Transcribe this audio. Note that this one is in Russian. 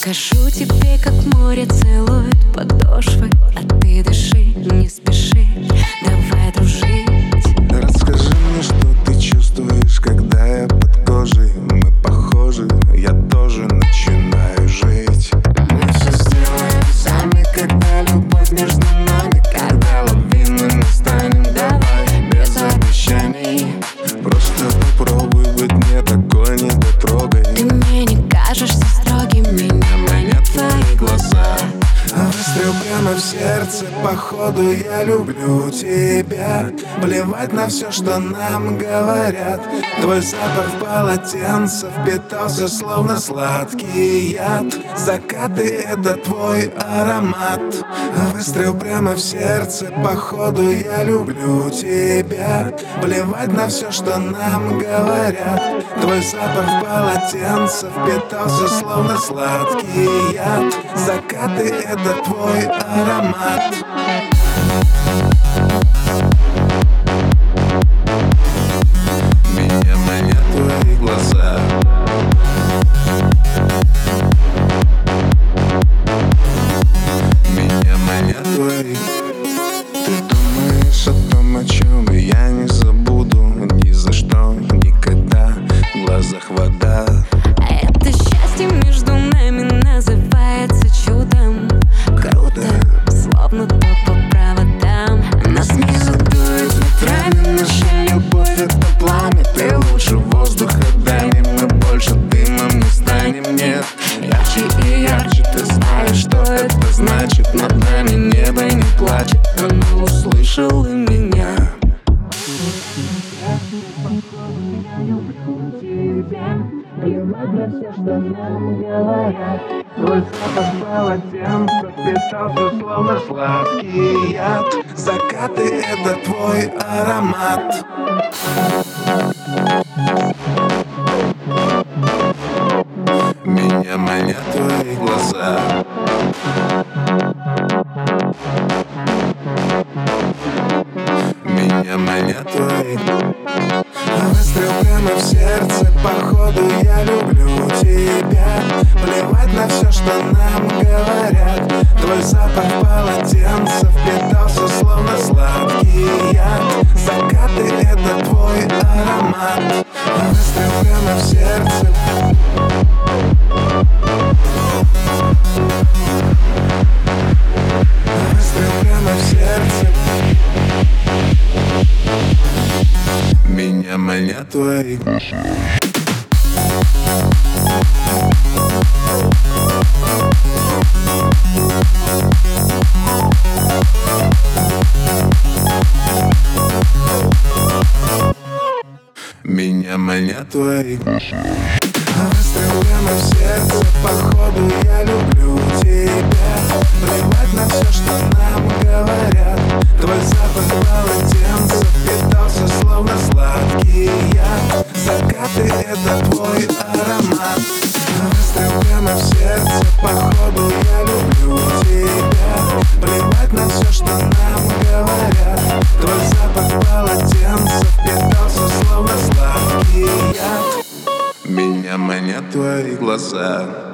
Покажу тебе, как море целует подошвы А ты дыши, не спеши, давай дружить. Расскажи мне, что ты чувствуешь, когда я под кожей. Мы похожи, я тоже начинаю жить. Мы все сделаем сами, когда любовь между походу я люблю тебя. Плевать на все, что нам говорят. Твой запах полотенца впитался, словно сладкий яд. Закаты — это твой аромат. Выстрел прямо в сердце, походу я люблю тебя. Плевать на все, что нам говорят. Твой запах полотенца впитался, словно сладкий яд. Закаты — это твой аромат Меня нет Ярче и ярче, ты знаешь, что это значит Над нами небо не плачет, оно услышало меня Плевать на все, что нам говорят Твой запах полотенца впитался, словно сладкий яд Закаты — это твой аромат манят твои глаза. Меня манят твои Выстрел прямо в сердце, походу я люблю тебя. Плевать на все, что нам говорят. Твой запах полотенца впитался, словно сладкий яд. Закаты — это твой аромат Меня твои Меня манят твои Выстрел прямо в сердце, походу я люблю тебя. Плевать на все, что нам говорят. Твой прямо в сердце, походу я люблю тебя. Плевать на все, что нам говорят. Твой запах полотенца впитался, словно сладкий яд. Меня манят твои глаза